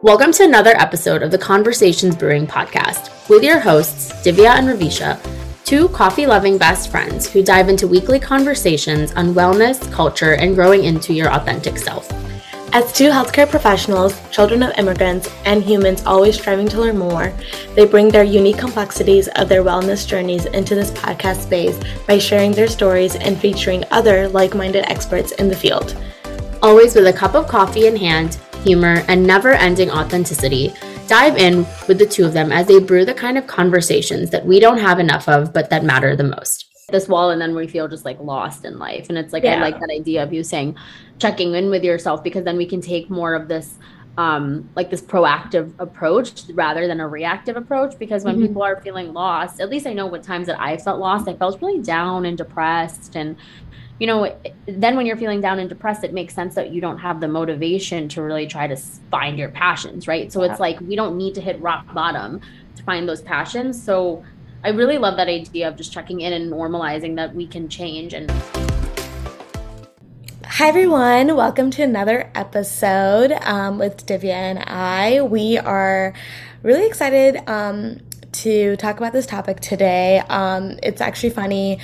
Welcome to another episode of the Conversations Brewing podcast with your hosts, Divya and Ravisha, two coffee loving best friends who dive into weekly conversations on wellness, culture, and growing into your authentic self. As two healthcare professionals, children of immigrants, and humans always striving to learn more, they bring their unique complexities of their wellness journeys into this podcast space by sharing their stories and featuring other like minded experts in the field. Always with a cup of coffee in hand humor, and never ending authenticity, dive in with the two of them as they brew the kind of conversations that we don't have enough of, but that matter the most. This wall, and then we feel just like lost in life. And it's like, yeah. I like that idea of you saying checking in with yourself because then we can take more of this um, like this proactive approach rather than a reactive approach because when mm-hmm. people are feeling lost at least i know what times that i felt lost i felt really down and depressed and you know, then when you're feeling down and depressed, it makes sense that you don't have the motivation to really try to find your passions, right? So yeah. it's like we don't need to hit rock bottom to find those passions. So I really love that idea of just checking in and normalizing that we can change and Hi, everyone. Welcome to another episode um, with Divya and I. We are really excited um, to talk about this topic today. Um, it's actually funny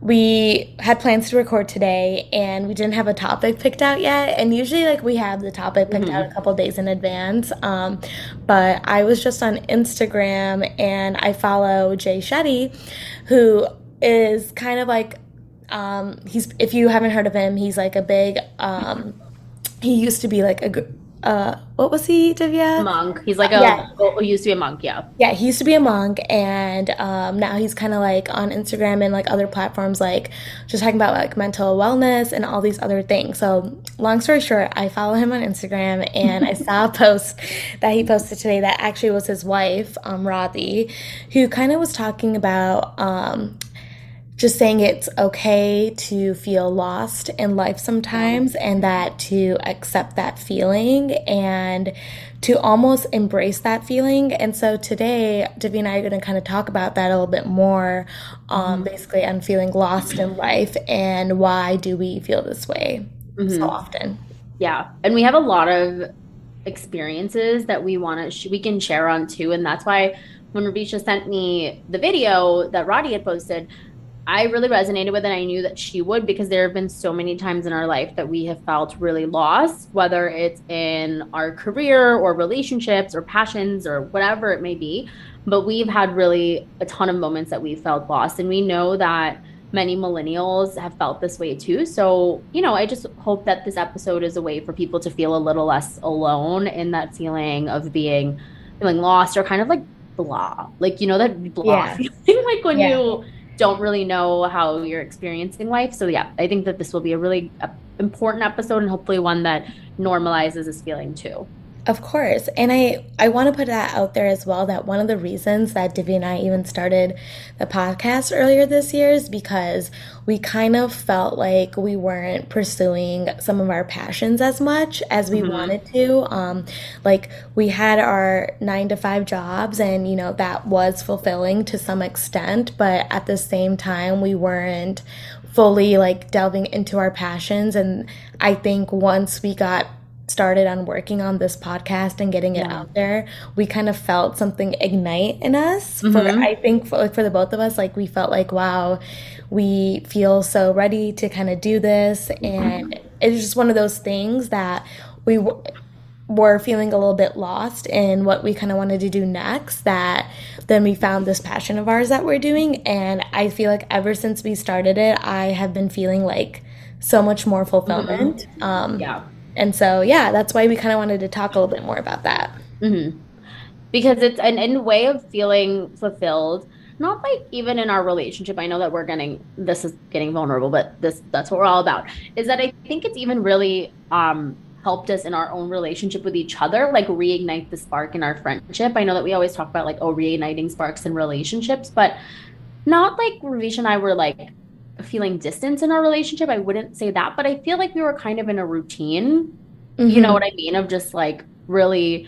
we had plans to record today and we didn't have a topic picked out yet and usually like we have the topic picked mm-hmm. out a couple days in advance um, but i was just on instagram and i follow jay shetty who is kind of like um, he's if you haven't heard of him he's like a big um, he used to be like a uh what was he divya? Monk. He's like a yeah. Oh, used to be a monk yeah. Yeah he used to be a monk and um now he's kind of like on instagram and like other platforms like just talking about like mental wellness and all these other things. So long story short i follow him on instagram and i saw a post that he posted today that actually was his wife um who kind of was talking about um just saying it's okay to feel lost in life sometimes and that to accept that feeling and to almost embrace that feeling. And so today, Divya and I are going to kind of talk about that a little bit more, um, mm-hmm. basically on feeling lost in life and why do we feel this way mm-hmm. so often. Yeah. And we have a lot of experiences that we want to, sh- we can share on too. And that's why when Ravisha sent me the video that Radhi had posted, I really resonated with it. I knew that she would because there have been so many times in our life that we have felt really lost, whether it's in our career or relationships or passions or whatever it may be. But we've had really a ton of moments that we felt lost. And we know that many millennials have felt this way too. So, you know, I just hope that this episode is a way for people to feel a little less alone in that feeling of being feeling lost or kind of like blah. Like, you know, that blah yeah. feeling like when yeah. you don't really know how you're experiencing life. So yeah, I think that this will be a really uh, important episode and hopefully one that normalizes this feeling too. Of course. And I, I want to put that out there as well that one of the reasons that Divya and I even started the podcast earlier this year is because we kind of felt like we weren't pursuing some of our passions as much as we mm-hmm. wanted to. Um, like we had our nine to five jobs and, you know, that was fulfilling to some extent. But at the same time, we weren't fully like delving into our passions. And I think once we got started on working on this podcast and getting it yeah. out there, we kind of felt something ignite in us. Mm-hmm. For I think for, like for the both of us, like we felt like wow, we feel so ready to kind of do this, and mm-hmm. it's just one of those things that we. W- were feeling a little bit lost in what we kind of wanted to do next that then we found this passion of ours that we're doing and i feel like ever since we started it i have been feeling like so much more fulfillment mm-hmm. um, yeah and so, yeah, that's why we kind of wanted to talk a little bit more about that. Mm-hmm. Because it's an in way of feeling fulfilled, not like even in our relationship. I know that we're getting this is getting vulnerable, but this that's what we're all about. Is that I think it's even really um helped us in our own relationship with each other, like reignite the spark in our friendship. I know that we always talk about like, oh, reigniting sparks in relationships, but not like Ravish and I were like feeling distance in our relationship. I wouldn't say that, but I feel like we were kind of in a routine. Mm-hmm. You know mm-hmm. what I mean? Of just like really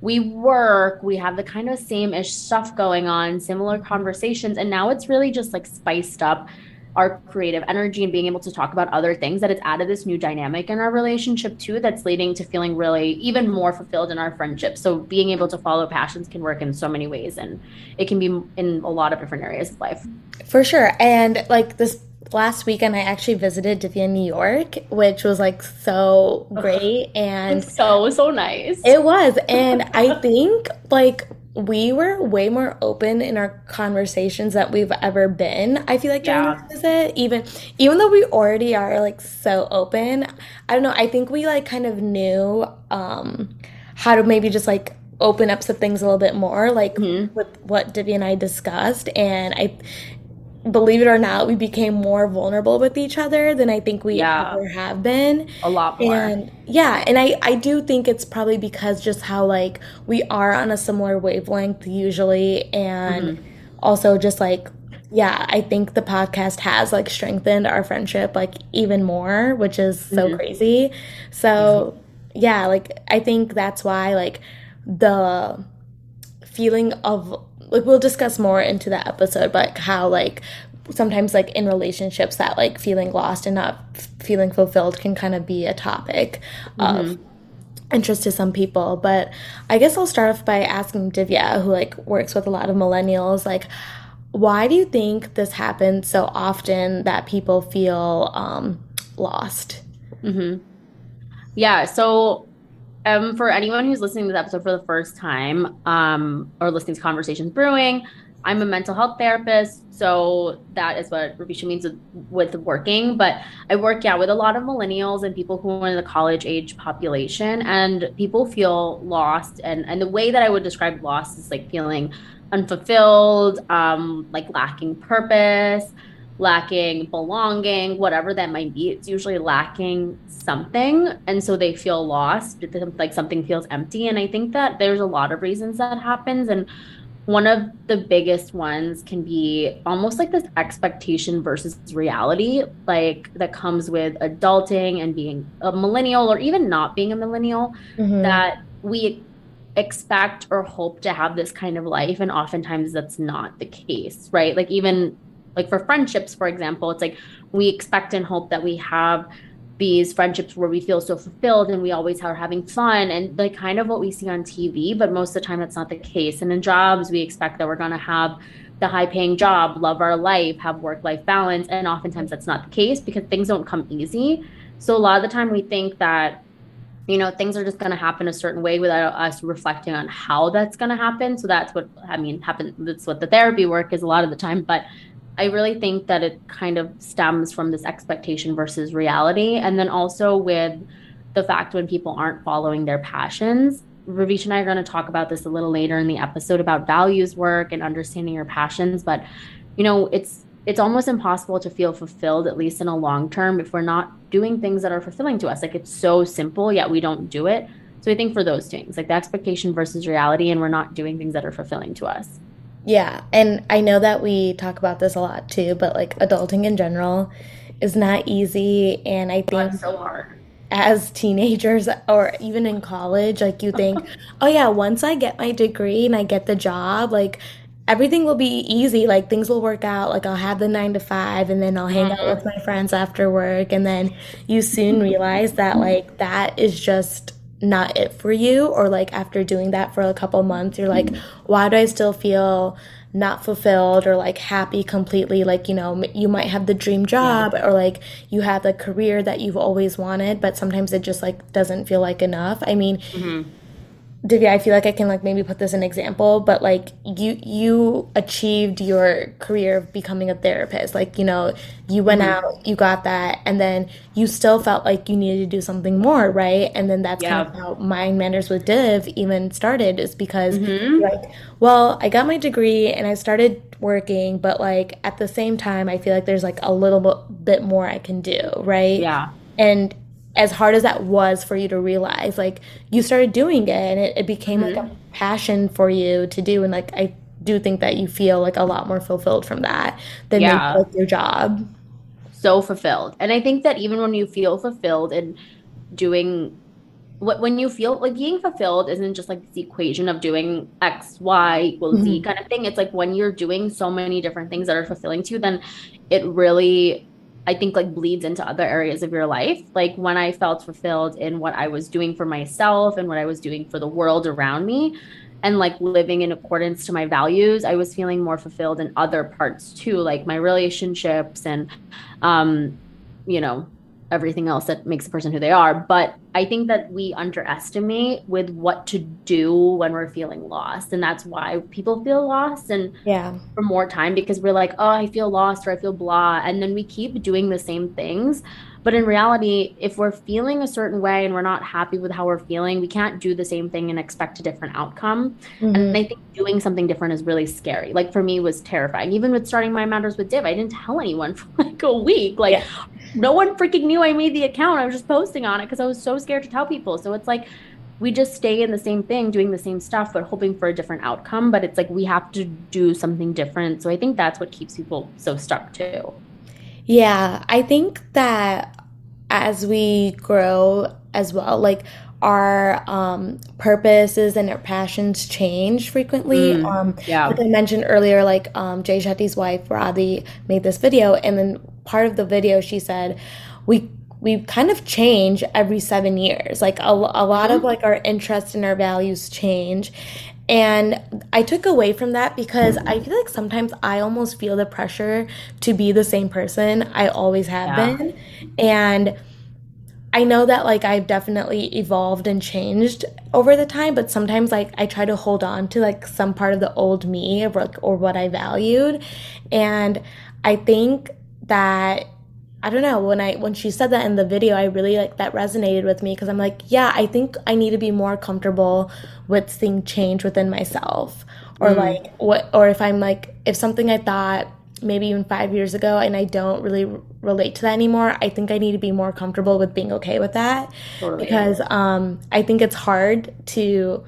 we work, we have the kind of same ish stuff going on, similar conversations, and now it's really just like spiced up our creative energy and being able to talk about other things that it's added this new dynamic in our relationship too that's leading to feeling really even more fulfilled in our friendship so being able to follow passions can work in so many ways and it can be in a lot of different areas of life for sure and like this last weekend I actually visited Divya in New York, which was like so great and so so nice. It was. And I think like we were way more open in our conversations that we've ever been. I feel like during yeah. this visit, even even though we already are like so open, I don't know. I think we like kind of knew um, how to maybe just like open up some things a little bit more, like mm-hmm. with what Divya and I discussed. And I believe it or not, we became more vulnerable with each other than I think we yeah. ever have been. A lot more. And yeah, and I, I do think it's probably because just how like we are on a similar wavelength usually and mm-hmm. also just like yeah, I think the podcast has like strengthened our friendship like even more, which is so mm-hmm. crazy. So mm-hmm. yeah, like I think that's why like the feeling of like we'll discuss more into that episode but how like sometimes like in relationships that like feeling lost and not feeling fulfilled can kind of be a topic mm-hmm. of interest to some people but i guess i'll start off by asking divya who like works with a lot of millennials like why do you think this happens so often that people feel um, lost mm-hmm. yeah so um, for anyone who's listening to this episode for the first time um, or listening to Conversations Brewing, I'm a mental health therapist, so that is what Ravisha means with, with, working. But I work, yeah, with a lot of millennials and people who are in the college age population, and people feel lost. And and the way that I would describe lost is like feeling unfulfilled, um, like lacking purpose, lacking belonging, whatever that might be. It's usually lacking something. And so they feel lost, like something feels empty. And I think that there's a lot of reasons that happens. And one of the biggest ones can be almost like this expectation versus reality, like that comes with adulting and being a millennial or even not being a millennial, mm-hmm. that we expect or hope to have this kind of life. And oftentimes that's not the case, right? Like, even like for friendships for example it's like we expect and hope that we have these friendships where we feel so fulfilled and we always are having fun and like kind of what we see on TV but most of the time that's not the case. And in jobs we expect that we're going to have the high paying job love our life have work life balance and oftentimes that's not the case because things don't come easy. So a lot of the time we think that you know things are just going to happen a certain way without us reflecting on how that's going to happen. So that's what i mean happen that's what the therapy work is a lot of the time but I really think that it kind of stems from this expectation versus reality. And then also with the fact when people aren't following their passions. Ravish and I are going to talk about this a little later in the episode about values work and understanding your passions. But, you know, it's it's almost impossible to feel fulfilled, at least in a long term, if we're not doing things that are fulfilling to us. Like it's so simple, yet we don't do it. So I think for those things, like the expectation versus reality, and we're not doing things that are fulfilling to us. Yeah, and I know that we talk about this a lot too, but like adulting in general is not easy, and I think so hard. As teenagers or even in college, like you think, oh yeah, once I get my degree and I get the job, like everything will be easy. Like things will work out. Like I'll have the nine to five and then I'll hang out mm-hmm. with my friends after work. And then you soon realize that like that is just not it for you or like after doing that for a couple months you're like why do i still feel not fulfilled or like happy completely like you know you might have the dream job yeah. or like you have the career that you've always wanted but sometimes it just like doesn't feel like enough i mean mm-hmm. Divya, I feel like I can like maybe put this an example, but like you you achieved your career of becoming a therapist. Like, you know, you went mm-hmm. out, you got that, and then you still felt like you needed to do something more, right? And then that's yeah. kind of how Mind Matters with Div even started, is because mm-hmm. like, well, I got my degree and I started working, but like at the same time I feel like there's like a little bit more I can do, right? Yeah. And as hard as that was for you to realize, like you started doing it and it, it became mm-hmm. like a passion for you to do. And like, I do think that you feel like a lot more fulfilled from that than yeah. like your job. So fulfilled. And I think that even when you feel fulfilled and doing what when you feel like being fulfilled isn't just like this equation of doing X, Y equals mm-hmm. Z kind of thing. It's like when you're doing so many different things that are fulfilling to you, then it really I think like bleeds into other areas of your life. Like when I felt fulfilled in what I was doing for myself and what I was doing for the world around me and like living in accordance to my values, I was feeling more fulfilled in other parts too, like my relationships and um you know, everything else that makes a person who they are. But I think that we underestimate with what to do when we're feeling lost. And that's why people feel lost and yeah for more time because we're like, oh, I feel lost or I feel blah. And then we keep doing the same things. But in reality, if we're feeling a certain way and we're not happy with how we're feeling, we can't do the same thing and expect a different outcome. Mm-hmm. And I think doing something different is really scary. Like for me was terrifying. Even with starting Mind Matters with Div, I didn't tell anyone for like a week. Like yeah no one freaking knew I made the account. I was just posting on it because I was so scared to tell people. So it's like we just stay in the same thing, doing the same stuff, but hoping for a different outcome. But it's like we have to do something different. So I think that's what keeps people so stuck too. Yeah, I think that as we grow as well, like our um, purposes and our passions change frequently. Mm, um, yeah. Like I mentioned earlier, like um, Jay Shetty's wife, Radhi, made this video, and then part of the video she said, we we kind of change every seven years. Like a, a lot of mm-hmm. like our interests and our values change. And I took away from that because I feel like sometimes I almost feel the pressure to be the same person I always have yeah. been. And I know that like I've definitely evolved and changed over the time, but sometimes like I try to hold on to like some part of the old me or, like, or what I valued. And I think that I don't know when I when she said that in the video I really like that resonated with me because I'm like yeah I think I need to be more comfortable with seeing change within myself or mm. like what or if I'm like if something I thought maybe even five years ago and I don't really relate to that anymore, I think I need to be more comfortable with being okay with that. Totally. Because um, I think it's hard to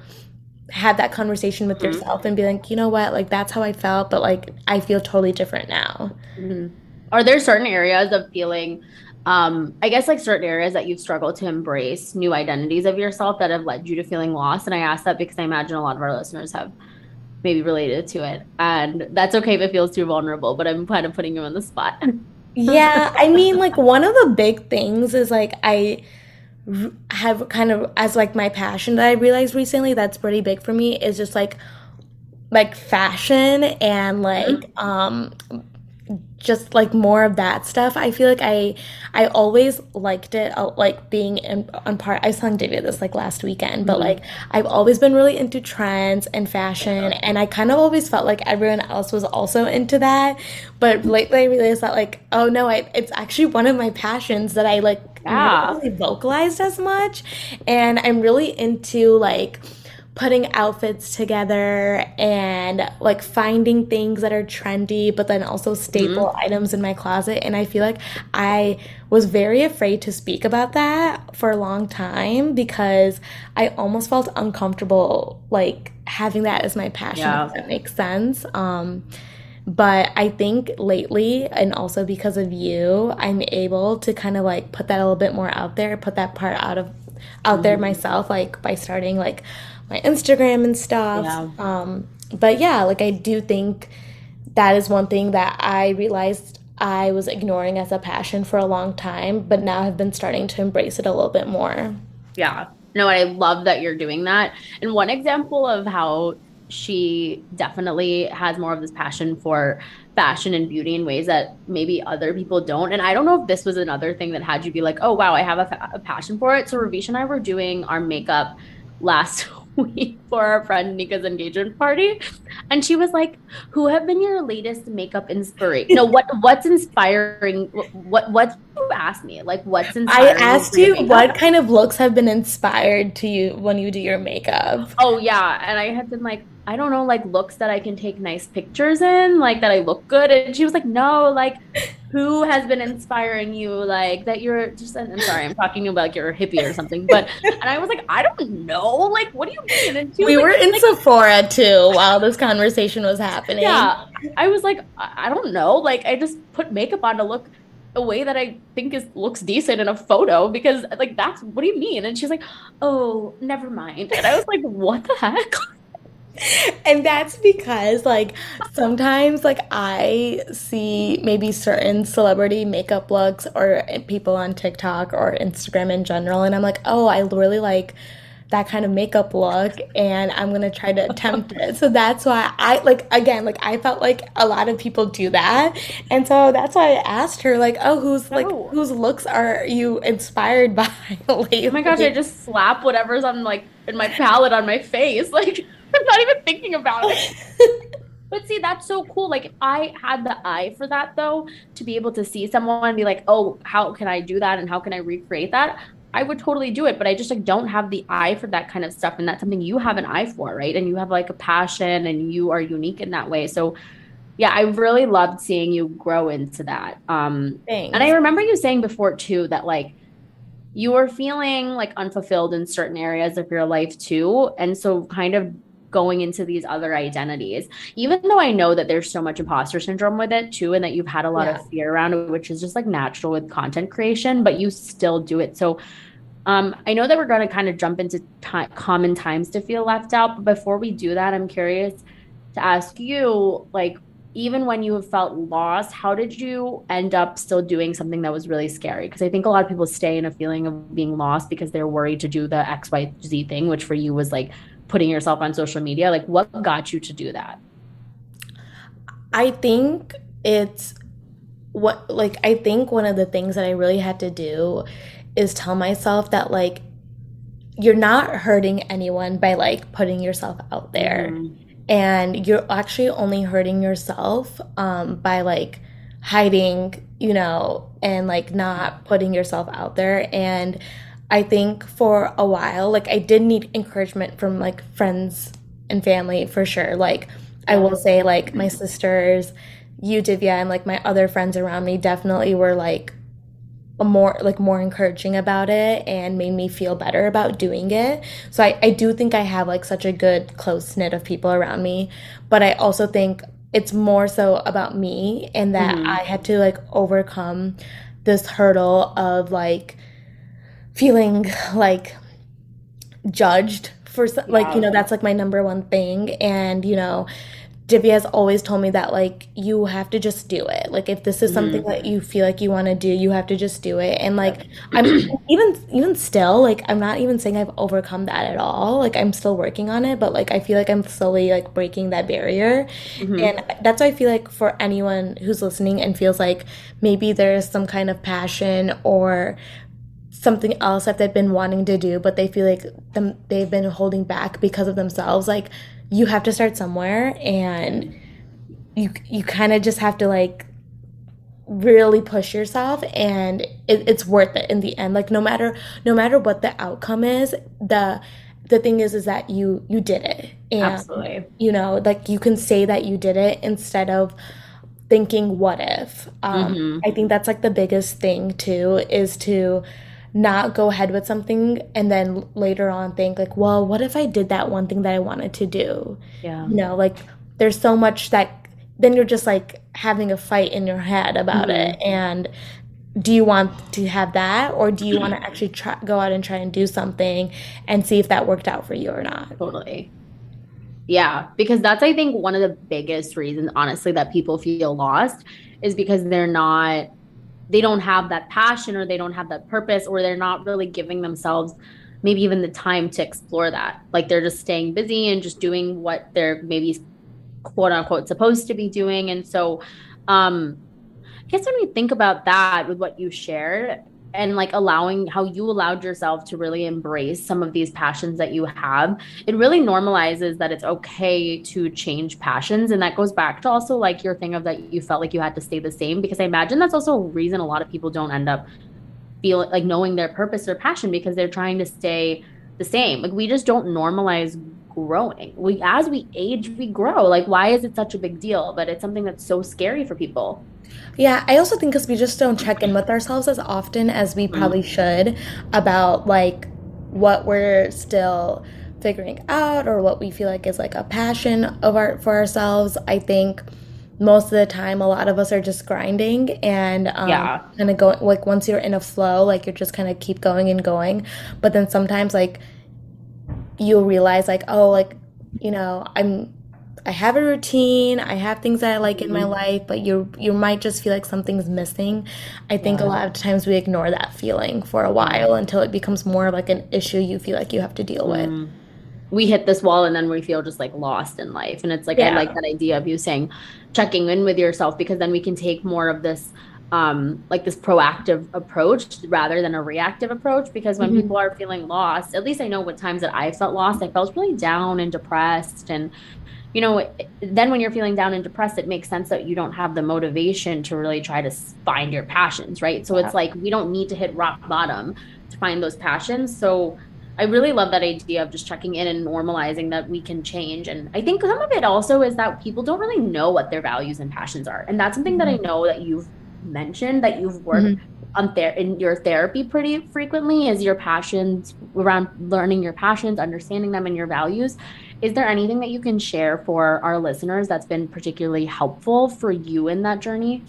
have that conversation with mm-hmm. yourself and be like, you know what, like that's how I felt, but like I feel totally different now. Mm-hmm. Are there certain areas of feeling? Um, I guess like certain areas that you've struggled to embrace new identities of yourself that have led you to feeling lost. And I ask that because I imagine a lot of our listeners have maybe related to it. And that's okay if it feels too vulnerable, but I'm kind of putting you on the spot. yeah, I mean, like one of the big things is like I have kind of as like my passion that I realized recently that's pretty big for me is just like like fashion and like mm-hmm. um just like more of that stuff. I feel like I I always liked it, uh, like being in, on part. I was telling Divya this like last weekend, but mm-hmm. like I've always been really into trends and fashion, and I kind of always felt like everyone else was also into that. But lately, I realized that like, oh no, I, it's actually one of my passions that I like yeah. really vocalized as much, and I'm really into like putting outfits together and like finding things that are trendy but then also staple mm-hmm. items in my closet and i feel like i was very afraid to speak about that for a long time because i almost felt uncomfortable like having that as my passion yeah. if that makes sense um but I think lately, and also because of you, I'm able to kind of like put that a little bit more out there, put that part out of out mm-hmm. there myself, like by starting like my Instagram and stuff. Yeah. Um, but yeah, like I do think that is one thing that I realized I was ignoring as a passion for a long time, but now have been starting to embrace it a little bit more. Yeah. No, I love that you're doing that. And one example of how she definitely has more of this passion for fashion and beauty in ways that maybe other people don't. And I don't know if this was another thing that had you be like, oh, wow, I have a, fa- a passion for it. So Ravish and I were doing our makeup last week for our friend Nika's engagement party. And she was like, "Who have been your latest makeup inspiration? No, what what's inspiring? What what you asked me? Like, what's inspiring?" I asked you what kind of looks have been inspired to you when you do your makeup. Oh yeah, and I had been like, I don't know, like looks that I can take nice pictures in, like that I look good. And she was like, no, like who has been inspiring you? Like that you're just, I'm sorry, I'm talking to you about like you're a hippie or something. But, and I was like, I don't know. Like, what do you mean? And we like, were in like, Sephora too while this conversation was happening. Yeah. I was like, I don't know. Like, I just put makeup on to look a way that I think is looks decent in a photo because like that's what do you mean? And she's like, Oh, never mind. And I was like, What the heck? and that's because like sometimes like i see maybe certain celebrity makeup looks or people on tiktok or instagram in general and i'm like oh i really like that kind of makeup look and i'm gonna try to attempt it so that's why i like again like i felt like a lot of people do that and so that's why i asked her like oh who's like oh. whose looks are you inspired by lately? oh my gosh i just slap whatever's on like in my palette on my face like I'm not even thinking about it. but see, that's so cool. Like, I had the eye for that, though, to be able to see someone and be like, oh, how can I do that? And how can I recreate that? I would totally do it, but I just like don't have the eye for that kind of stuff. And that's something you have an eye for, right? And you have like a passion and you are unique in that way. So yeah, I really loved seeing you grow into that. Um Thanks. and I remember you saying before too that like you were feeling like unfulfilled in certain areas of your life too. And so kind of going into these other identities even though i know that there's so much imposter syndrome with it too and that you've had a lot yeah. of fear around it which is just like natural with content creation but you still do it so um, I know that we're going to kind of jump into t- common times to feel left out, but before we do that, I'm curious to ask you, like, even when you have felt lost, how did you end up still doing something that was really scary? Because I think a lot of people stay in a feeling of being lost because they're worried to do the X, Y, Z thing, which for you was like putting yourself on social media? Like what got you to do that? I think it's what like i think one of the things that i really had to do is tell myself that like you're not hurting anyone by like putting yourself out there. Mm-hmm. and you're actually only hurting yourself um, by like hiding you know and like not putting yourself out there. And I think for a while, like I did need encouragement from like friends and family for sure. Like I will say, like my sisters, you, Divya, and like my other friends around me definitely were like more like more encouraging about it and made me feel better about doing it. So I, I do think I have like such a good close knit of people around me. But I also think it's more so about me and that mm-hmm. I had to like overcome this hurdle of like feeling like judged for like you know that's like my number one thing and you know Divya has always told me that like you have to just do it. Like if this is something mm-hmm. that you feel like you want to do, you have to just do it. And like I'm even even still like I'm not even saying I've overcome that at all. Like I'm still working on it, but like I feel like I'm slowly like breaking that barrier. Mm-hmm. And that's why I feel like for anyone who's listening and feels like maybe there's some kind of passion or something else that they've been wanting to do, but they feel like them they've been holding back because of themselves. Like you have to start somewhere, and you you kind of just have to like really push yourself, and it, it's worth it in the end. Like no matter no matter what the outcome is, the the thing is is that you you did it and Absolutely. you know like you can say that you did it instead of thinking what if um, mm-hmm. i think that's like the biggest thing too is to not go ahead with something and then later on think like well what if i did that one thing that i wanted to do? Yeah. You know like there's so much that then you're just like having a fight in your head about mm-hmm. it and do you want to have that? Or do you want to actually try, go out and try and do something and see if that worked out for you or not? Totally. Yeah because that's i think one of the biggest reasons honestly that people feel lost is because they're not they don't have that passion or they don't have that purpose or they're not really giving themselves maybe even the time to explore that. Like they're just staying busy and just doing what they're maybe quote unquote supposed to be doing. And so um I guess when we think about that with what you shared, and like allowing how you allowed yourself to really embrace some of these passions that you have it really normalizes that it's okay to change passions. And that goes back to also like your thing of that you felt like you had to stay the same because i imagine that's also a reason a lot of people don't end up feeling like knowing their purpose or passion because they're trying to stay the same. Like we just don't normalize growing. We as we age we grow. Like why is it such a big deal? But it's something that's so scary for people yeah, I also think because we just don't check in with ourselves as often as we probably mm. should about like what we're still figuring out or what we feel like is like a passion of art for ourselves. I think most of the time a lot of us are just grinding and um, yeah. kind of going like once you're in a flow like you're just kind of keep going and going but then sometimes like you'll realize like oh like you know i'm I have a routine, I have things that I like in my mm-hmm. life, but you you might just feel like something's missing. I think yeah. a lot of times we ignore that feeling for a while until it becomes more like an issue you feel like you have to deal with. Mm. We hit this wall and then we feel just like lost in life. And it's like yeah. I like that idea of you saying checking in with yourself because then we can take more of this um, like this proactive approach rather than a reactive approach because when mm-hmm. people are feeling lost at least i know what times that i felt lost i felt really down and depressed and you know, then when you're feeling down and depressed, it makes sense that you don't have the motivation to really try to find your passions, right? So yeah. it's like we don't need to hit rock bottom to find those passions. So I really love that idea of just checking in and normalizing that we can change. And I think some of it also is that people don't really know what their values and passions are. And that's something that I mm-hmm. know that you've mentioned that you've worked mm-hmm. on there in your therapy pretty frequently is your passions around learning your passions, understanding them and your values. Is there anything that you can share for our listeners that's been particularly helpful for you in that journey?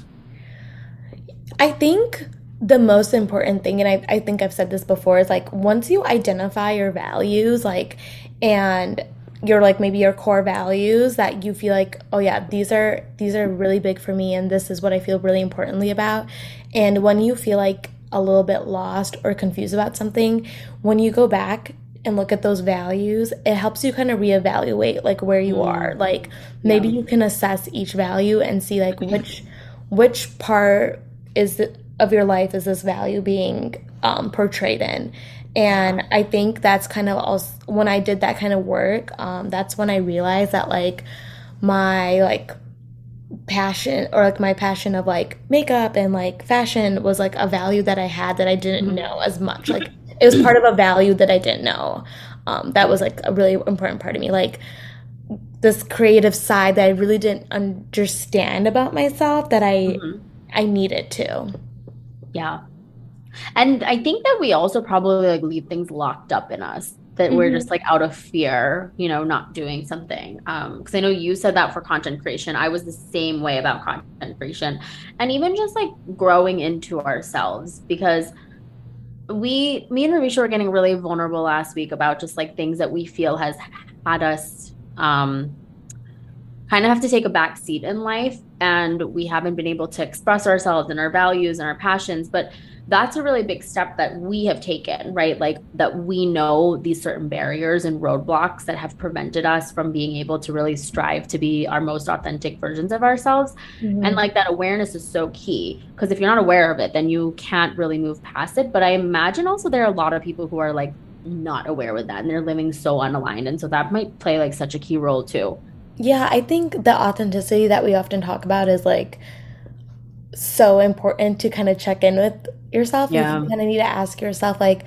I think the most important thing, and I, I think I've said this before, is like once you identify your values, like, and your like maybe your core values that you feel like oh yeah these are these are really big for me and this is what i feel really importantly about and when you feel like a little bit lost or confused about something when you go back and look at those values, it helps you kind of reevaluate like where you mm. are. Like maybe yeah. you can assess each value and see like mm-hmm. which which part is the, of your life is this value being um, portrayed in. And I think that's kind of also when I did that kind of work, um, that's when I realized that like my like passion or like my passion of like makeup and like fashion was like a value that I had that I didn't mm-hmm. know as much. Like it was part of a value that I didn't know. Um, that was like a really important part of me. Like this creative side that I really didn't understand about myself that I mm-hmm. I needed to. Yeah. And I think that we also probably like leave things locked up in us that mm-hmm. we're just like out of fear, you know, not doing something. Um, because I know you said that for content creation. I was the same way about content creation and even just like growing into ourselves because we me and Ravisha were getting really vulnerable last week about just like things that we feel has had us um kind of have to take a back seat in life. And we haven't been able to express ourselves and our values and our passions. But that's a really big step that we have taken, right? Like that we know these certain barriers and roadblocks that have prevented us from being able to really strive to be our most authentic versions of ourselves. Mm-hmm. And like that awareness is so key because if you're not aware of it, then you can't really move past it. But I imagine also there are a lot of people who are like not aware with that and they're living so unaligned. And so that might play like such a key role too. Yeah, I think the authenticity that we often talk about is like so important to kind of check in with yourself. Yeah. You kind of need to ask yourself, like,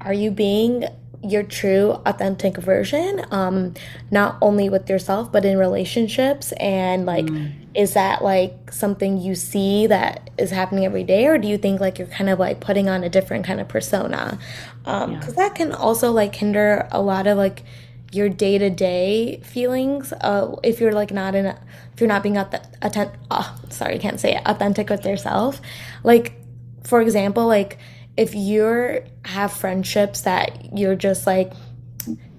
are you being your true authentic version um not only with yourself but in relationships and like mm. is that like something you see that is happening every day or do you think like you're kind of like putting on a different kind of persona um because yeah. that can also like hinder a lot of like your day-to-day feelings uh if you're like not in a, if you're not being authentic oh, sorry can't say it authentic with yourself like for example, like if you're have friendships that you're just like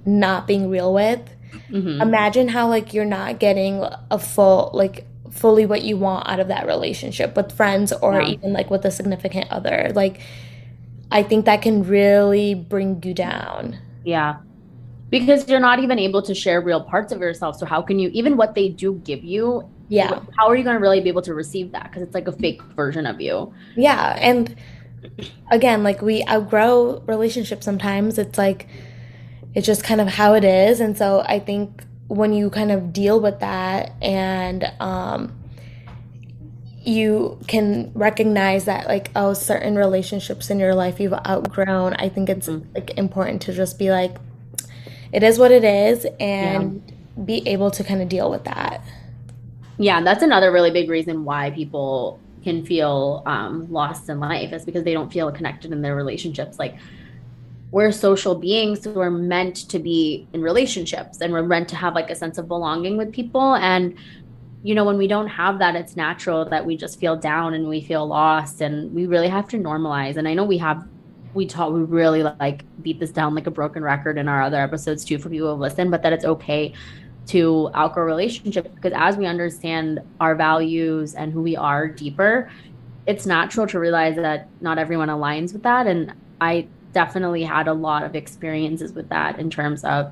not being real with, mm-hmm. imagine how like you're not getting a full like fully what you want out of that relationship with friends or yeah. even like with a significant other. Like I think that can really bring you down. Yeah. Because you're not even able to share real parts of yourself. So how can you even what they do give you yeah how are you going to really be able to receive that because it's like a fake version of you yeah and again, like we outgrow relationships sometimes. It's like it's just kind of how it is. And so I think when you kind of deal with that and um you can recognize that like oh certain relationships in your life you've outgrown i think it's mm. like important to just be like it is what it is and yeah. be able to kind of deal with that yeah that's another really big reason why people can feel um, lost in life is because they don't feel connected in their relationships like we're social beings who are meant to be in relationships and we're meant to have like a sense of belonging with people and you know, when we don't have that, it's natural that we just feel down and we feel lost. And we really have to normalize. And I know we have, we talk, we really like beat this down like a broken record in our other episodes too for people who listen, but that it's okay to outgrow relationships because as we understand our values and who we are deeper, it's natural to realize that not everyone aligns with that. And I definitely had a lot of experiences with that in terms of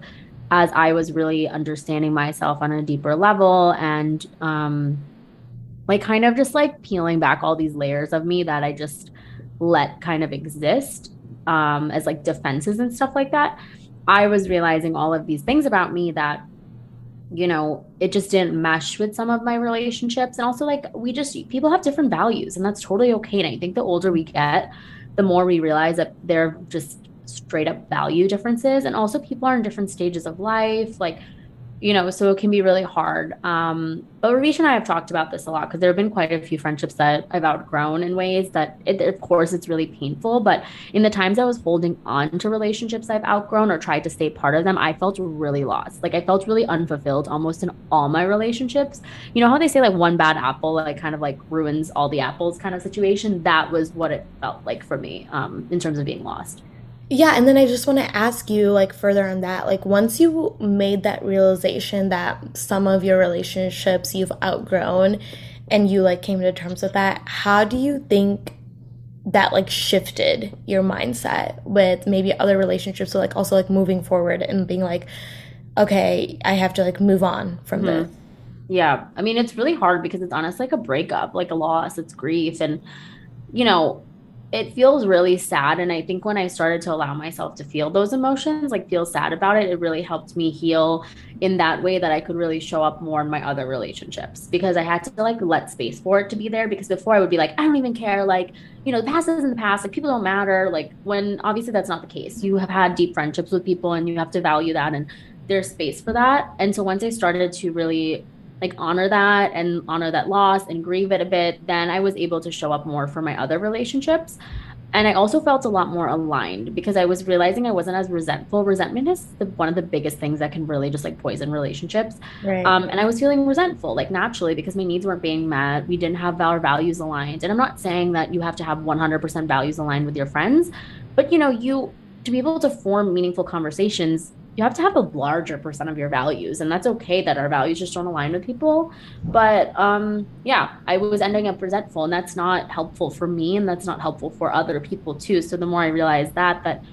as I was really understanding myself on a deeper level and um like kind of just like peeling back all these layers of me that I just let kind of exist um as like defenses and stuff like that. I was realizing all of these things about me that you know, it just didn't mesh with some of my relationships. And also, like, we just, people have different values, and that's totally okay. And I think the older we get, the more we realize that they're just straight up value differences and also people are in different stages of life like you know so it can be really hard. Um but Ravish and I have talked about this a lot because there have been quite a few friendships that I've outgrown in ways that it, of course it's really painful but in the times I was holding on to relationships I've outgrown or tried to stay part of them I felt really lost. Like I felt really unfulfilled almost in all my relationships. You know how they say like one bad apple like kind of like ruins all the apples kind of situation? That was what it felt like for me um in terms of being lost yeah, and then I just want to ask you, like, further on that, like, once you made that realization that some of your relationships you've outgrown and you, like, came to terms with that, how do you think that, like, shifted your mindset with maybe other relationships? So, like, also, like, moving forward and being like, okay, I have to, like, move on from mm-hmm. this. Yeah. I mean, it's really hard because it's honestly like a breakup, like a loss, it's grief. And, you know, it feels really sad and i think when i started to allow myself to feel those emotions like feel sad about it it really helped me heal in that way that i could really show up more in my other relationships because i had to like let space for it to be there because before i would be like i don't even care like you know the past is in the past like people don't matter like when obviously that's not the case. You have had deep friendships with people and you have to value that and there's space for that. And so once i started to really like honor that and honor that loss and grieve it a bit, then I was able to show up more for my other relationships. And I also felt a lot more aligned because I was realizing I wasn't as resentful. Resentment is the, one of the biggest things that can really just like poison relationships. Right. Um, and I was feeling resentful, like naturally, because my needs weren't being met. We didn't have our values aligned. And I'm not saying that you have to have 100% values aligned with your friends, but you know, you to be able to form meaningful conversations, you have to have a larger percent of your values and that's okay that our values just don't align with people. But um yeah i was ending up resentful and that's not helpful for me and that's not helpful for other people too. So the more i realized that that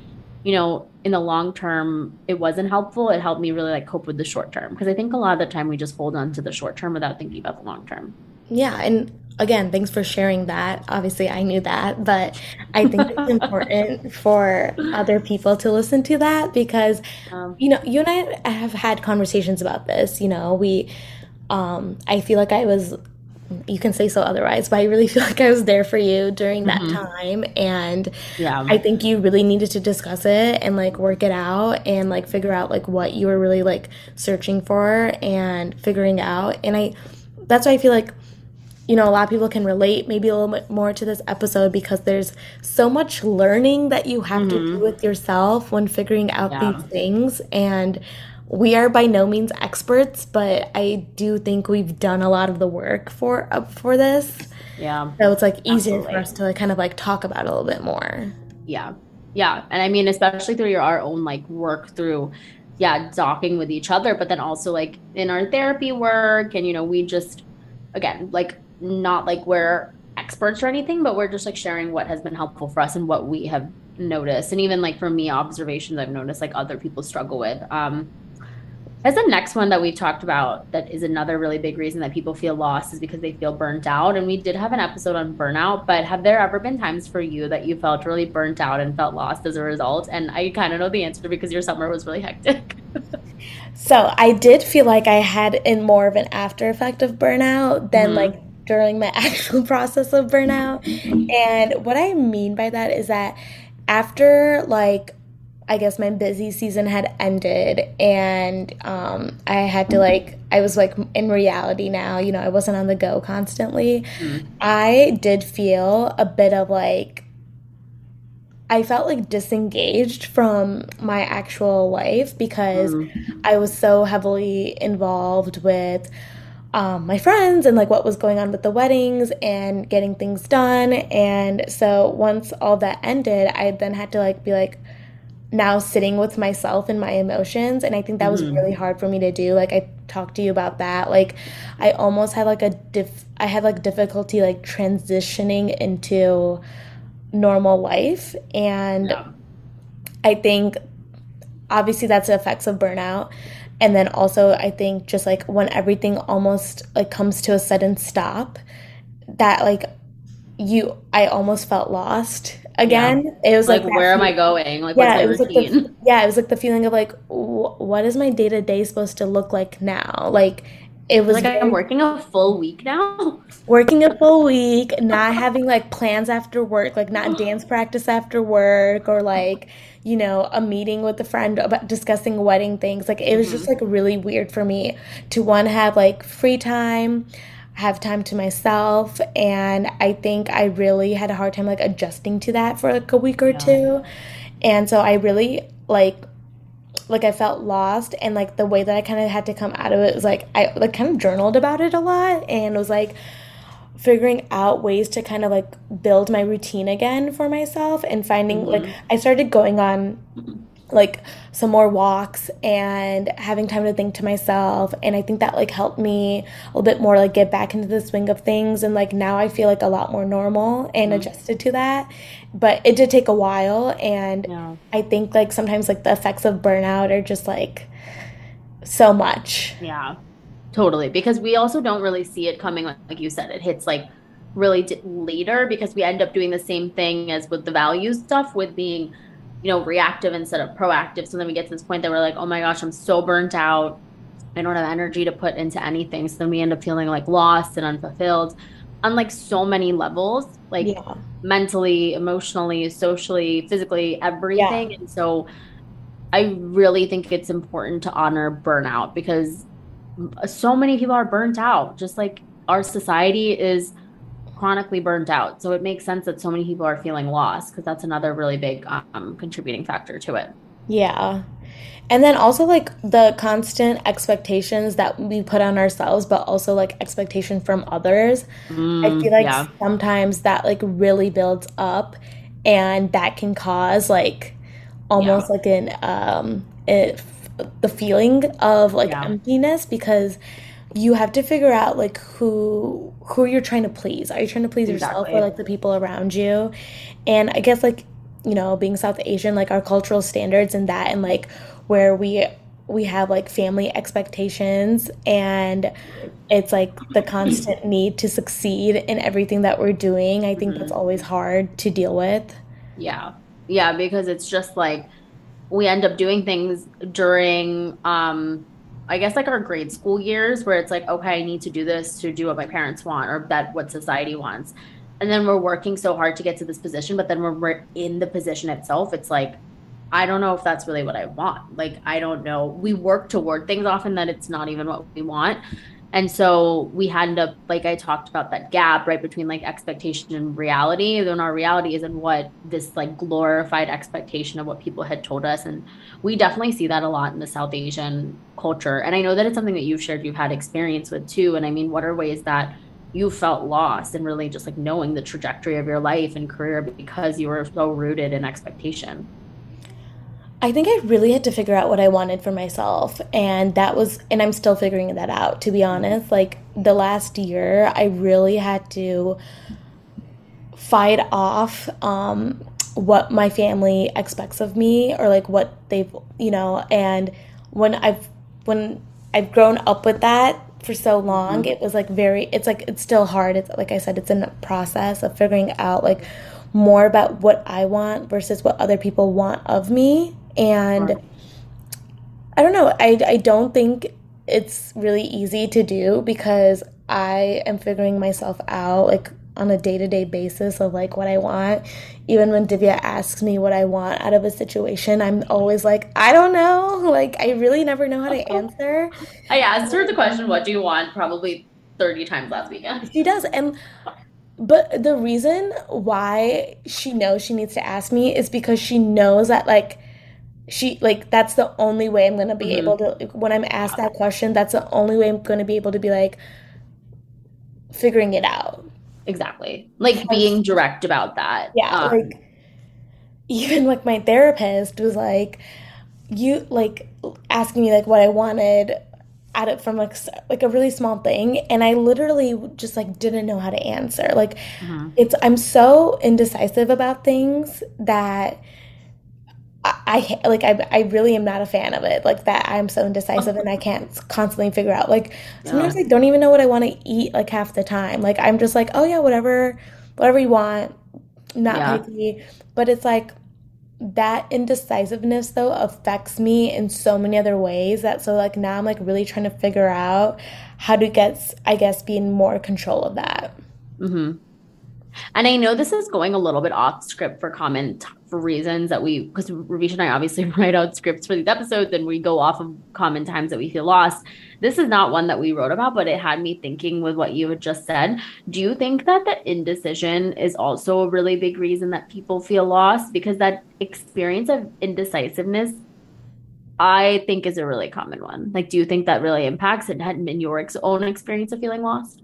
you know in the long term it wasn't helpful it helped me really like cope with the short term. Because i think a lot of the time we just hold on to the short term without thinking about the long term. Yeah and again, thanks for sharing that. Obviously, I knew that, but I think it's important for other people to listen to that because, um, you know, you and I have had conversations about this. You know, we, um, I feel like I was, you can say so otherwise, but I really feel like I was there for you during that mm-hmm. time. And yeah. I think you really needed to discuss it and like work it out and like figure out like what you were really like searching for and figuring out. And I, that's why I feel like you know, a lot of people can relate maybe a little bit more to this episode because there's so much learning that you have mm-hmm. to do mm-hmm. with yourself when figuring out yeah. these things. And we are by no means experts, but I do think we've done a lot of the work for uh, for this. Yeah. So it's like easier Absolutely. for us to like kind of like talk about a little bit more. Yeah. Yeah. And I mean, especially through your our own like work through yeah, talking with each other, but then also like in our therapy work and you know, we just again, like not like we're experts or anything, but we're just like sharing what has been helpful for us and what we have noticed. And even like for me, observations I've noticed like other people struggle with. Um, As the next one that we've talked about, that is another really big reason that people feel lost is because they feel burnt out. And we did have an episode on burnout, but have there ever been times for you that you felt really burnt out and felt lost as a result? And I kind of know the answer because your summer was really hectic. so I did feel like I had in more of an after effect of burnout than mm-hmm. like during my actual process of burnout. And what I mean by that is that after like I guess my busy season had ended and um, I had to like I was like in reality now, you know, I wasn't on the go constantly. Mm-hmm. I did feel a bit of like I felt like disengaged from my actual life because mm-hmm. I was so heavily involved with um, my friends and like what was going on with the weddings and getting things done. And so once all that ended, I then had to like be like, now sitting with myself and my emotions and i think that was mm-hmm. really hard for me to do like i talked to you about that like i almost had like a diff i had like difficulty like transitioning into normal life and yeah. i think obviously that's the effects of burnout and then also i think just like when everything almost like comes to a sudden stop that like you i almost felt lost again. Yeah. It was like, like where am I going? Like, yeah, what's my routine? Like the, yeah, it was like the feeling of like, what is my day to day supposed to look like now? Like, it was like very, I'm working a full week now. Working a full week, not having like plans after work, like not dance practice after work, or like you know a meeting with a friend about discussing wedding things. Like it was mm-hmm. just like really weird for me to one have like free time have time to myself and i think i really had a hard time like adjusting to that for like a week or yeah. two and so i really like like i felt lost and like the way that i kind of had to come out of it was like i like kind of journaled about it a lot and was like figuring out ways to kind of like build my routine again for myself and finding mm-hmm. like i started going on like some more walks and having time to think to myself. And i think that like helped me a little bit more like get back into the swing of things. And like now i feel like a lot more normal and mm-hmm. adjusted to that. But it did take a while. And yeah. i think like sometimes like the effects of burnout are just like so much. Yeah. Totally. Because we also don't really see it coming like you said it hits like really d- later because we end up doing the same thing as with the value stuff with being you know, reactive instead of proactive. So then we get to this point that we're like, oh my gosh, I'm so burnt out. I don't have energy to put into anything. So then we end up feeling like lost and unfulfilled on like so many levels, like yeah. mentally, emotionally, socially, physically, everything. Yeah. And so I really think it's important to honor burnout because so many people are burnt out. Just like our society is chronically burnt out. So it makes sense that so many people are feeling lost because that's another really big um, contributing factor to it. Yeah. And then also like the constant expectations that we put on ourselves, but also like expectation from others. Mm, I feel like yeah. sometimes that like really builds up and that can cause like almost yeah. like an um it, the feeling of like yeah. emptiness because you have to figure out like who who you're trying to please. Are you trying to please exactly. yourself or like the people around you? And I guess like you know, being South Asian, like our cultural standards and that, and like where we we have like family expectations and it's like the constant need to succeed in everything that we're doing. I think mm-hmm. that's always hard to deal with. Yeah. Yeah, because it's just like we end up doing things during um I guess like our grade school years where it's like, okay, I need to do this to do what my parents want or that what society wants. And then we're working so hard to get to this position, but then when we're in the position itself, it's like, I don't know if that's really what I want. Like, I don't know. We work toward things often that it's not even what we want. And so we end up, like I talked about that gap right between like expectation and reality. Then our reality isn't what this like glorified expectation of what people had told us. And we definitely see that a lot in the South Asian culture. And I know that it's something that you've shared, you've had experience with too. And I mean, what are ways that you felt lost and really just like knowing the trajectory of your life and career because you were so rooted in expectation? I think I really had to figure out what I wanted for myself. And that was, and I'm still figuring that out, to be honest. Like the last year, I really had to fight off um, what my family expects of me or like what they've, you know, and when I've when I've grown up with that for so long, it was like very, it's like, it's still hard. It's like I said, it's in a process of figuring out like more about what I want versus what other people want of me. And Right. I don't know, I, I don't think it's really easy to do because I am figuring myself out like on a day to day basis of like what I want. Even when Divya asks me what I want out of a situation, I'm always like, I don't know. Like, I really never know how to answer. I asked her the question, "What do you want?" Probably thirty times last weekend. She does. And, but the reason why she knows she needs to ask me is because she knows that, like, she like that's the only way I'm gonna be Mhm. able to like, when I'm asked that question, that's the only way I'm gonna be able to be like figuring it out. Exactly, like being direct about that. Yeah, Um, like even like my therapist was like, you like asking me like what I wanted at it from like like a really small thing, and I literally just like didn't know how to answer. Like mhm. it's I'm so indecisive about things that. I, I like I, I really am not a fan of it like that I'm so indecisive and I can't constantly figure out like sometimes I don't even know what I want to eat like half the time. Like I'm just like oh yeah whatever whatever you want not Yeah. picky. But it's like that indecisiveness though affects me in so many other ways that so like now I'm like really trying to figure out how to get I guess be in more control of that. Hmm And I know this is going a little bit off script for comment for reasons that we, because Ravisha and I obviously write out scripts for these episodes and we go off of common times that we feel lost. This is not one that we wrote about, but it had me thinking with what you had just said. Do you think that the indecision is also a really big reason that people feel lost? Because that experience of indecisiveness, I think, is a really common one. Like, do you think that really impacts it had been your ex- own experience of feeling lost?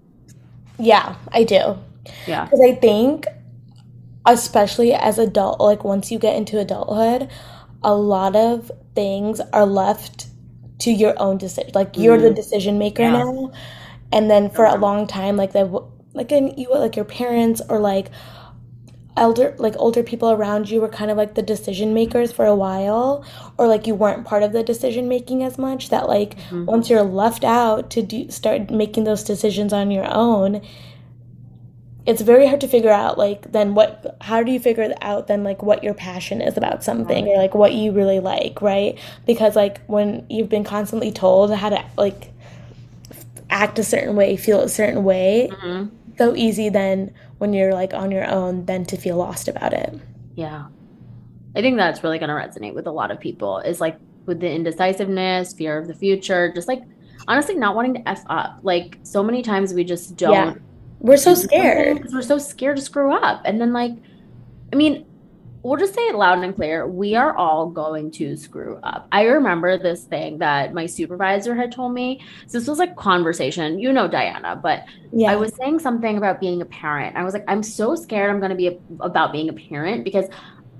yeah I do Yeah. Because I think, especially as adult, like once you get into adulthood, a lot of things are left to your own decision. Like you're the Mm. decision maker Yeah. now, and then for a long time, like the like in you like your parents or like elder like older people around you were kind of like the decision makers for a while or like you weren't part of the decision making as much that like Mhm. once you're left out to do start making those decisions on your own it's very hard to figure out like then what how do you figure out then like what your passion is about something or like what you really like right because like when you've been constantly told how to like act a certain way feel a certain way Mhm. so easy then when you're like on your own then to feel lost about it Yeah. I think that's really going to resonate with a lot of people is like with the indecisiveness, fear of the future, just like honestly not wanting to F up. Like so many times we just don't Yeah. We're so scared because we're so scared to screw up. And then like I mean, we'll just say it loud and clear. We are all going to screw up. I remember this thing that my supervisor had told me. So this was like conversation. You know Diana, but yeah I was saying something about being a parent. I was like, I'm so scared I'm going to be a, about being a parent because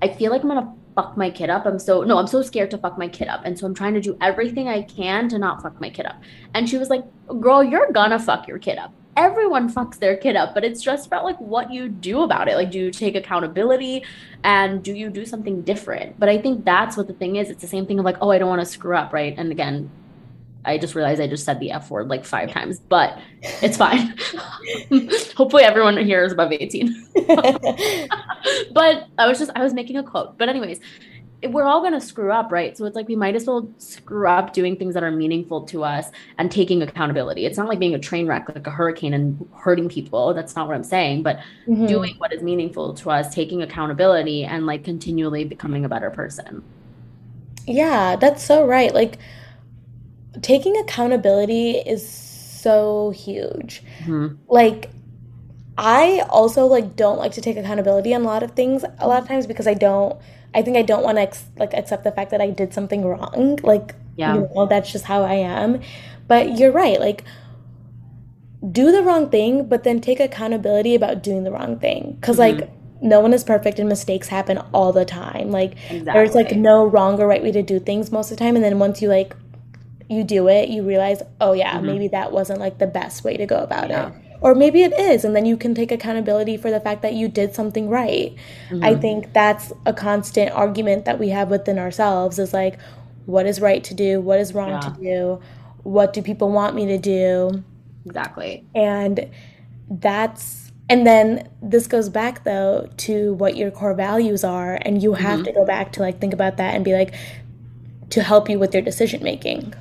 I feel like I'm going to fuck my kid up. I'm so, no, I'm so scared to fuck my kid up. And so I'm trying to do everything I can to not fuck my kid up. And she was like, girl, you're going to fuck your kid up. Everyone fucks their kid up, but it's just about like what you do about it. Like, do you take accountability and do you do something different? But I think that's what the thing is. It's the same thing of like, oh, I don't want to screw up, right? And again, I just realized I just said the F word like five times, but it's fine. Hopefully, everyone here is above 18. but I was just, I was making a quote. But, anyways, we're all going to screw up, right? So it's like we might as well screw up doing things that are meaningful to us and taking accountability. It's not like being a train wreck, like a hurricane and hurting people. That's not what I'm saying. But Mhm. doing what is meaningful to us, taking accountability, and like continually becoming a better person. Yeah, that's so right. Like taking accountability is so huge. Mhm. Like I also like don't like to take accountability on a lot of things a lot of times because I don't I think I don't want to ex- like accept the fact that I did something wrong. Like Yeah. you know, that's just how I am. But you're right. Like do the wrong thing, but then take accountability about doing the wrong thing. because Mhm. like no one is perfect and mistakes happen all the time. Like there's like no wrong or right way to do things most of the time and then once you like you do it you realize oh yeah Mhm. maybe that wasn't like the best way to go about Yeah. it or maybe it is and then you can take accountability for the fact that you did something right i Mhm. think that's a constant argument that we have within ourselves is like what is right to do, what is wrong yeah. to do, what do people want me to do. Exactly. And that's and then this goes back though to what your core values are and you have mm-hmm. to go back to like think about that and be like to help you with your decision making.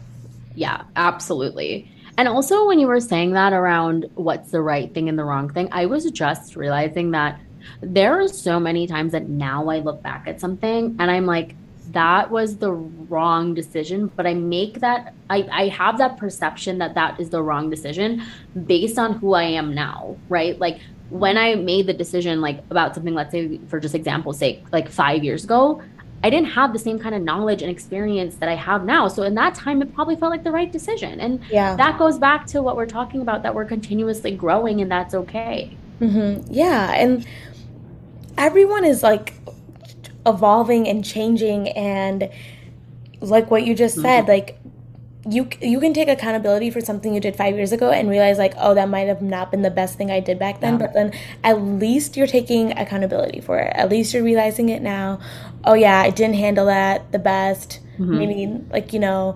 Yeah, absolutely. And also when you were saying that around what's the right thing and the wrong thing, I was just realizing that there are so many times that now I look back at something and I'm like that was the wrong decision but i make that I, I have that perception that that is the wrong decision based on who i am now right? Like when i made the decision like about something let's say for just example's sake like five years ago i didn't have the same kind of knowledge and experience that i have now. So in that time it probably felt like the right decision. And yeah. that goes back to what we're talking about that we're continuously growing and that's okay. Mm-hmm. yeah. And everyone is like evolving and changing. And like what you just mm-hmm. said like you you can take accountability for something you did five years ago and realize like oh that might have not been the best thing I did back then but then at least you're taking accountability for it. At least you're realizing it now. Oh yeah I didn't handle that the best. Mm-hmm. maybe like you know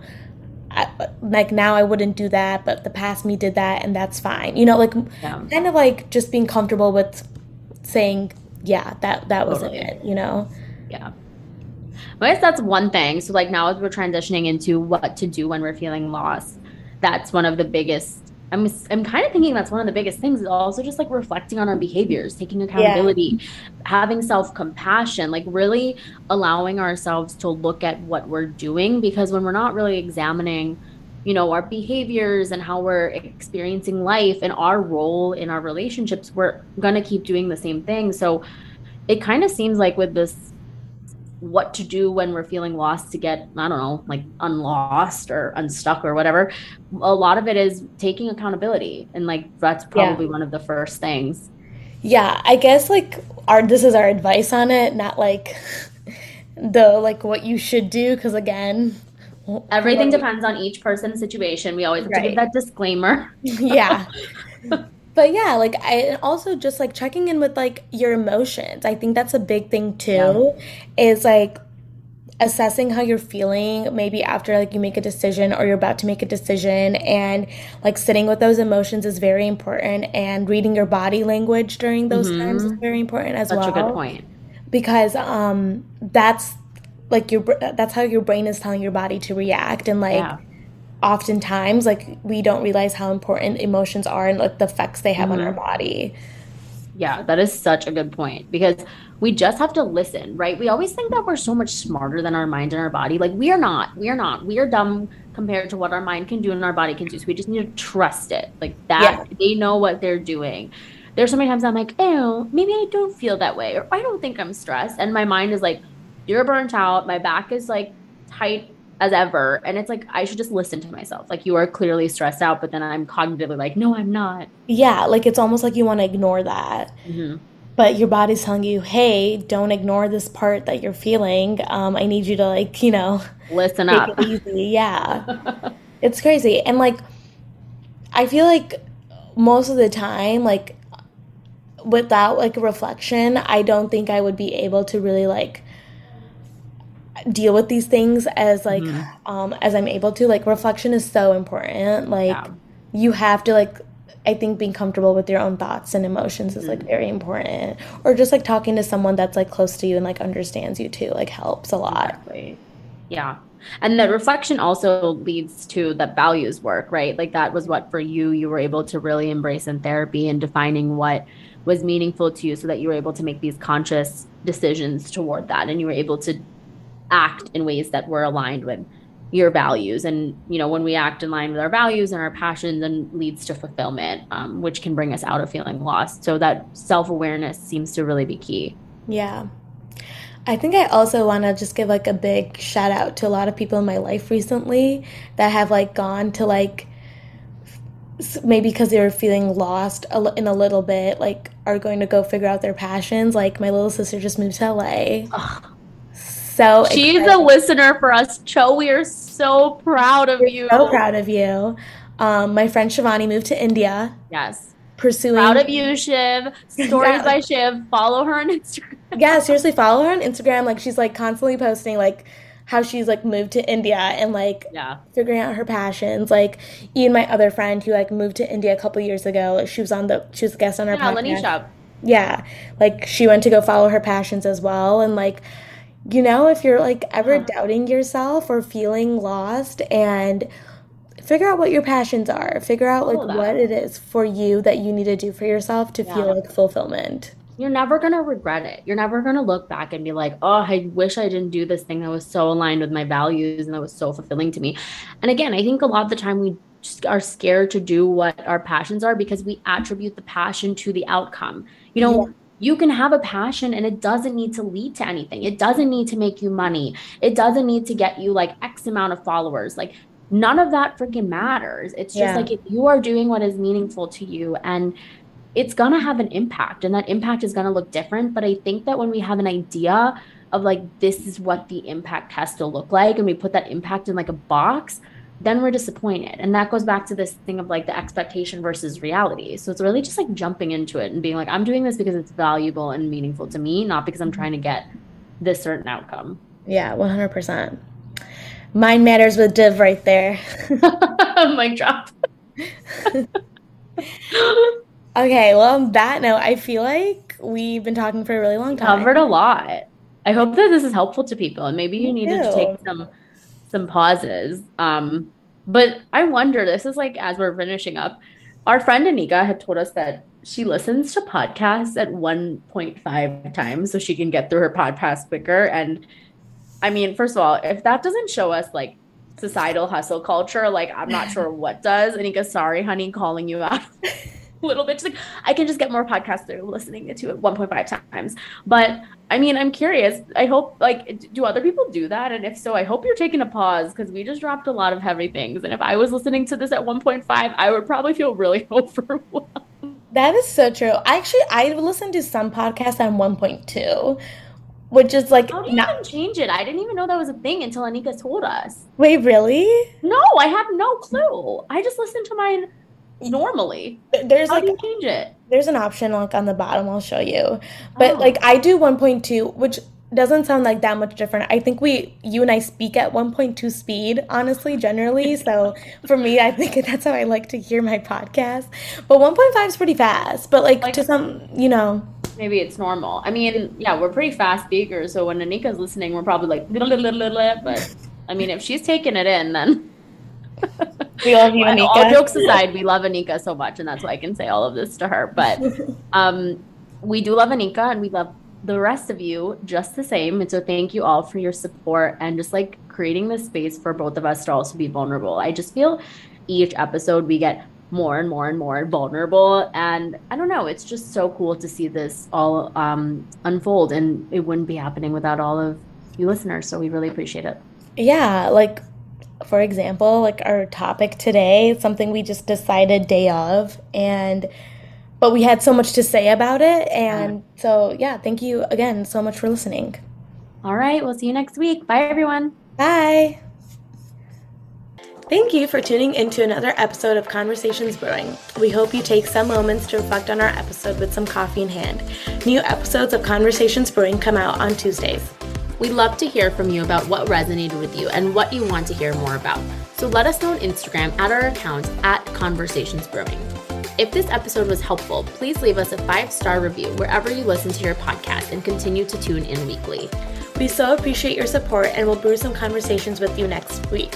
I, like now I wouldn't do that but the past me did that and that's fine. You know like yeah. kind of like just being comfortable with saying yeah that that wasn't it you know? Yeah. I guess that's one thing. So like now as we're transitioning into what to do when we're feeling lost, that's one of the biggest I'm I'm kind of thinking that's one of the biggest things is also just like reflecting on our behaviors, taking accountability, yeah. having self-compassion, like really allowing ourselves to look at what we're doing because when we're not really examining you know our behaviors and how we're experiencing life and our role in our relationships we're going to keep doing the same thing so it kind of seems like with this what to do when we're feeling lost to get i don't know like unlost or unstuck or whatever a lot of it is taking accountability. And like that's probably yeah. one of the first things. Yeah i guess like our this is our advice on it not like the like what you should do because again everything depends on each person's situation. We always have right. to give that disclaimer. Yeah but yeah like i also just like checking in with like your emotions. I think that's a big thing too yeah. is like assessing how you're feeling maybe after like you make a decision or you're about to make a decision. And like sitting with those emotions is very important. And reading your body language during those mm-hmm. times is very important as Such well That's a good point. Because um that's like your that's how your brain is telling your body to react. And like yeah oftentimes like we don't realize how important emotions are and like the effects they have mm-hmm. on our mm-hmm. body. Yeah that is such a good point because we just have to listen right? We always think that we're so much smarter than our mind and our body. Like we are not. We are not. We are dumb compared to what our mind can do and our body can do. So we just need to trust it. Like that yeah. they know what they're doing. There's so many times i'm like oh maybe i don't feel that way or i don't think i'm stressed. And my mind is like you're burnt out. My back is like tight as ever. And it's like, I should just listen to myself. Like, you are clearly stressed out, but then I'm cognitively like, no, I'm not. Yeah. Like, it's almost like you want to ignore that. Mm-hmm. But your body's telling you, hey, don't ignore this part that you're feeling. Um, I need you to, like, you know, listen up. easy. Yeah. it's crazy. And, like, I feel like most of the time, like, without like reflection, I don't think I would be able to really like deal with these things as like mm-hmm. um as I'm able to. Like reflection is so important. Like yeah. you have to like I think being comfortable with your own thoughts and emotions is like mm-hmm. very important. Or just like talking to someone that's like close to you and like understands you too, like helps a lot. Exactly. Yeah. And the reflection also leads to the values work, right? Like that was what for you you were able to really embrace in therapy and defining what was meaningful to you so that you were able to make these conscious decisions toward that and you were able to act in ways that were aligned with your values. And you know when we act in line with our values and our passions then leads to fulfillment um, which can bring us out of feeling lost. So that self-awareness seems to really be key. Yeah. I think I also want to just give like a big shout out to a lot of people in my life recently that have like gone to like maybe because they were feeling lost in a little bit like are going to go figure out their passions. Like my little sister just moved to LA so she's excited. a listener for us, Cho. We are so proud of We're you. So proud of you. Um, my friend Shivani moved to India. Yes. Pursuing proud of you, Shiv. Stories yeah. by Shiv. Follow her on Instagram. yeah, seriously, follow her on Instagram. Like she's like constantly posting like how she's like moved to India and like Yeah. figuring out her passions. Like Ian, my other friend who like moved to India a couple years ago, she was on the she was a guest on our Yeah, podcast. Lanisha. Yeah, like she went to go follow her passions as well, and like you know, if you're like ever doubting yourself or feeling lost and figure out what your passions are figure out like what it is for you that you need to do for yourself to Yeah. feel like fulfillment You're never gonna regret it. You're never gonna look back and be like, oh, I wish I didn't do this thing that was so aligned with my values and that was so fulfilling to me. And again, I think a lot of the time we are scared to do what our passions are because we attribute the passion to the outcome. You know, Yeah. You can have a passion and it doesn't need to lead to anything. It doesn't need to make you money. It doesn't need to get you like X amount of followers. Like none of that freaking matters. It's just Yeah. like if you are doing what is meaningful to you and it's gonna have an impact and that impact is gonna look different. But I think that when we have an idea of like this is what the impact has to look like and we put that impact in like a box, then we're disappointed. And that goes back to this thing of like the expectation versus reality. So it's really just like jumping into it and being like, I'm doing this because it's valuable and meaningful to me, not because I'm mm-hmm. trying to get this certain outcome. yeah 100% Mind Matters with Div right there Mic drop. okay well on that note i feel like we've been talking for a really long time covered a lot. I hope that this is helpful to people, and maybe you Me needed to take some some pauses. Um, but I wonder. This is like as we're finishing up. Our friend Anika had told us that she listens to podcasts at 1.5 times so she can get through her podcast quicker. And I mean, first of all, if that doesn't show us like societal hustle culture, like I'm not sure what does. Anika, sorry, honey, calling you out a little bit. She's like, I can just get more podcasts through listening to it 1.5 times. But I mean, I'm curious. I hope, like, do other people do that? And if so, I hope you're taking a pause because we just dropped a lot of heavy things. And if I was listening to this at 1.5, I would probably feel really overwhelmed. that is so true actually i listened to some podcasts on 1.2 which is like How do you not even change it? I didn't even know that was a thing until Anika told us. wait really No, I have no clue. I just listen to mine normally. there's How like do you change it? there's an option like on the bottom i'll show you but Oh. like i do 1.2 which doesn't sound like that much different i think we you and i speak at 1.2 speed honestly generally so for me i think that's how i like to hear my podcast but 1.5 is pretty fast but like, Like- to some you know Maybe it's normal. I mean, yeah, we're pretty fast speakers, so when Anika's listening, we're probably like, but I mean, if she's taking it in, then. We love you All Anika. jokes aside, we love Anika so much, and that's why I can say all of this to her. But um, we do love Anika, and we love the rest of you just the same. And so, thank you all for your support and just like creating this space for both of us to also be vulnerable. I just feel each episode we get more and more and more vulnerable, and I don't know, it's just so cool to see this all um, unfold, and it wouldn't be happening without all of you listeners. So, we really appreciate it. yeah like for example like our topic today something we just decided day of and but we had so much to say about it and so yeah thank you again so much for listening All right, we'll see you next week. Bye, everyone. bye Thank you for tuning into another episode of Conversations Brewing. We hope you take some moments to reflect on our episode with some coffee in hand. New episodes of Conversations Brewing come out on Tuesdays. We'd love to hear from you about what resonated with you and what you want to hear more about. So let us know on Instagram at our account at Conversations Brewing. If this episode was helpful, please leave us a five star review wherever you listen to your podcast and continue to tune in weekly. We so appreciate your support and we'll brew some conversations with you next week.